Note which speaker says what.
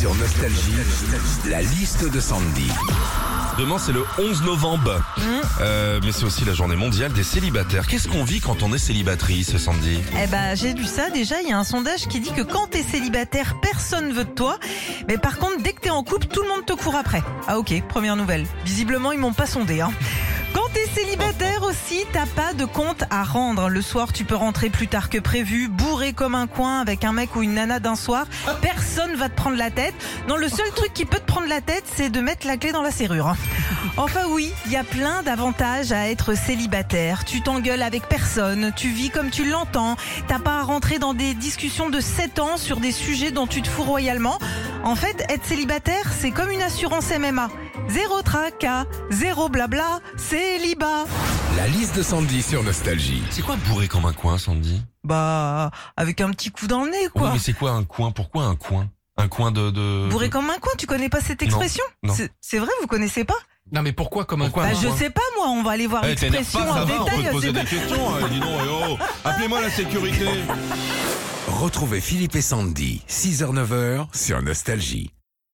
Speaker 1: Sur Nostalgie, la liste de Sandy.
Speaker 2: Demain, c'est le 11 novembre. Euh, mais c'est aussi la journée mondiale des célibataires. Qu'est-ce qu'on vit quand on est célibatrice, Sandy?
Speaker 3: Eh ben, j'ai lu ça. Déjà, il y a un sondage qui dit que quand t'es célibataire, personne veut de toi. Mais par contre, dès que t'es en couple, tout le monde te court après. Ah ok, première nouvelle. Visiblement, ils m'ont pas sondé. Hein. Quand t'es célibataire aussi, t'as pas de compte à rendre. Le soir, tu peux rentrer plus tard que prévu, bourré comme un coin avec un mec ou une nana d'un soir. Personne va te prendre la tête. Non, le seul truc qui peut te prendre la tête, c'est de mettre la clé dans la serrure. Enfin oui, il y a plein d'avantages à être célibataire. Tu t'engueules avec personne, tu vis comme tu l'entends, t'as pas à rentrer dans des discussions de 7 ans sur des sujets dont tu te fous royalement. En fait, être célibataire, c'est comme une assurance MMA. Zéro tracas, zéro blabla, célibat.
Speaker 1: La liste de Sandy sur Nostalgie.
Speaker 2: C'est quoi bourré comme un coin, Sandy?
Speaker 3: Bah, avec un petit coup dans le nez,
Speaker 2: Oui,
Speaker 3: quoi.
Speaker 2: mais c'est quoi un coin? Pourquoi un coin? Un coin de... de...
Speaker 3: Bourré comme un coin, tu connais pas cette expression?
Speaker 2: non.
Speaker 3: C'est- C'est vrai, vous connaissez pas?
Speaker 4: Non mais pourquoi comme un
Speaker 2: Pourquoi
Speaker 3: Bah, je
Speaker 2: coin?
Speaker 3: sais pas, moi, on va aller voir
Speaker 2: Eh,
Speaker 3: l'expression en
Speaker 2: va, on peut
Speaker 3: détail.
Speaker 2: te poser des questions. hein. Dis donc, eh oh, appelez-moi la sécurité.
Speaker 1: Retrouvez Philippe et Sandy, 6h-9h sur Nostalgie.